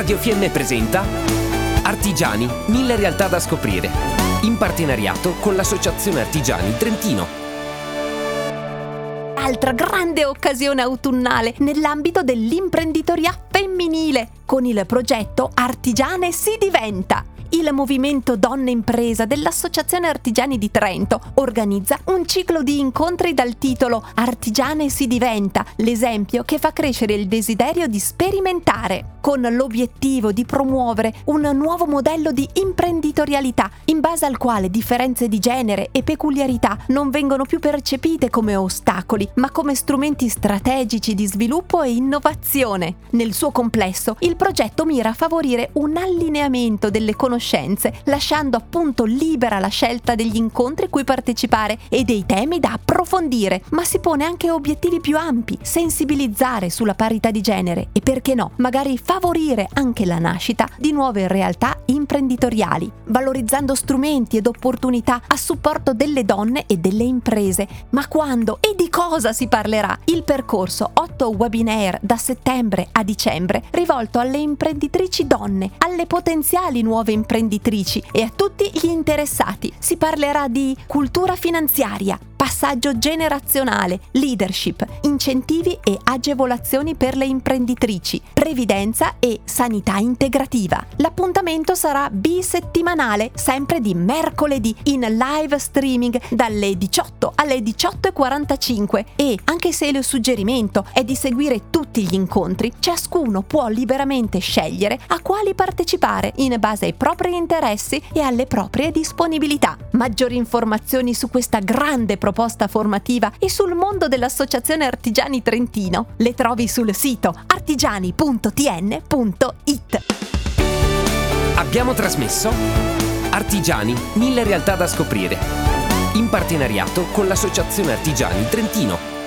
Radio FM presenta Artigiani, mille realtà da scoprire. In partenariato con l'Associazione Artigiani Trentino. Altra grande occasione autunnale nell'ambito dell'imprenditoria femminile con il progetto Artigiane si diventa il movimento Donne Impresa dell'Associazione Artigiani di Trento organizza un ciclo di incontri dal titolo Artigiane si diventa, l'esempio che fa crescere il desiderio di sperimentare, con l'obiettivo di promuovere un nuovo modello di imprenditorialità in base al quale differenze di genere e peculiarità non vengono più percepite come ostacoli, ma come strumenti strategici di sviluppo e innovazione. Nel suo complesso, il progetto mira a favorire un allineamento delle conoscenze conoscenze, lasciando appunto libera la scelta degli incontri cui partecipare e dei temi da approfondire, ma si pone anche obiettivi più ampi, sensibilizzare sulla parità di genere e perché no, magari favorire anche la nascita di nuove realtà imprenditoriali, valorizzando strumenti ed opportunità a supporto delle donne e delle imprese. Ma quando e di cosa si parlerà? Il percorso 8 webinar da settembre a dicembre rivolto alle imprenditrici donne, alle potenziali nuove imprenditrici imprenditrici e a tutti gli interessati. Si parlerà di cultura finanziaria, passaggio generazionale, leadership, incentivi e agevolazioni per le imprenditrici, previdenza e sanità integrativa. L'appuntamento sarà bisettimanale, sempre di mercoledì, in live streaming dalle 18 alle 18.45 e anche se il suggerimento è di seguire tutti gli incontri, ciascuno può liberamente scegliere a quali partecipare in base ai propri interessi e alle proprie disponibilità. Maggiori informazioni su questa grande proposta formativa e sul mondo dell'Associazione Artigiani Trentino le trovi sul sito artigiani.tn.it. Abbiamo trasmesso Artigiani, mille realtà da scoprire. In partenariato con l'Associazione Artigiani Trentino.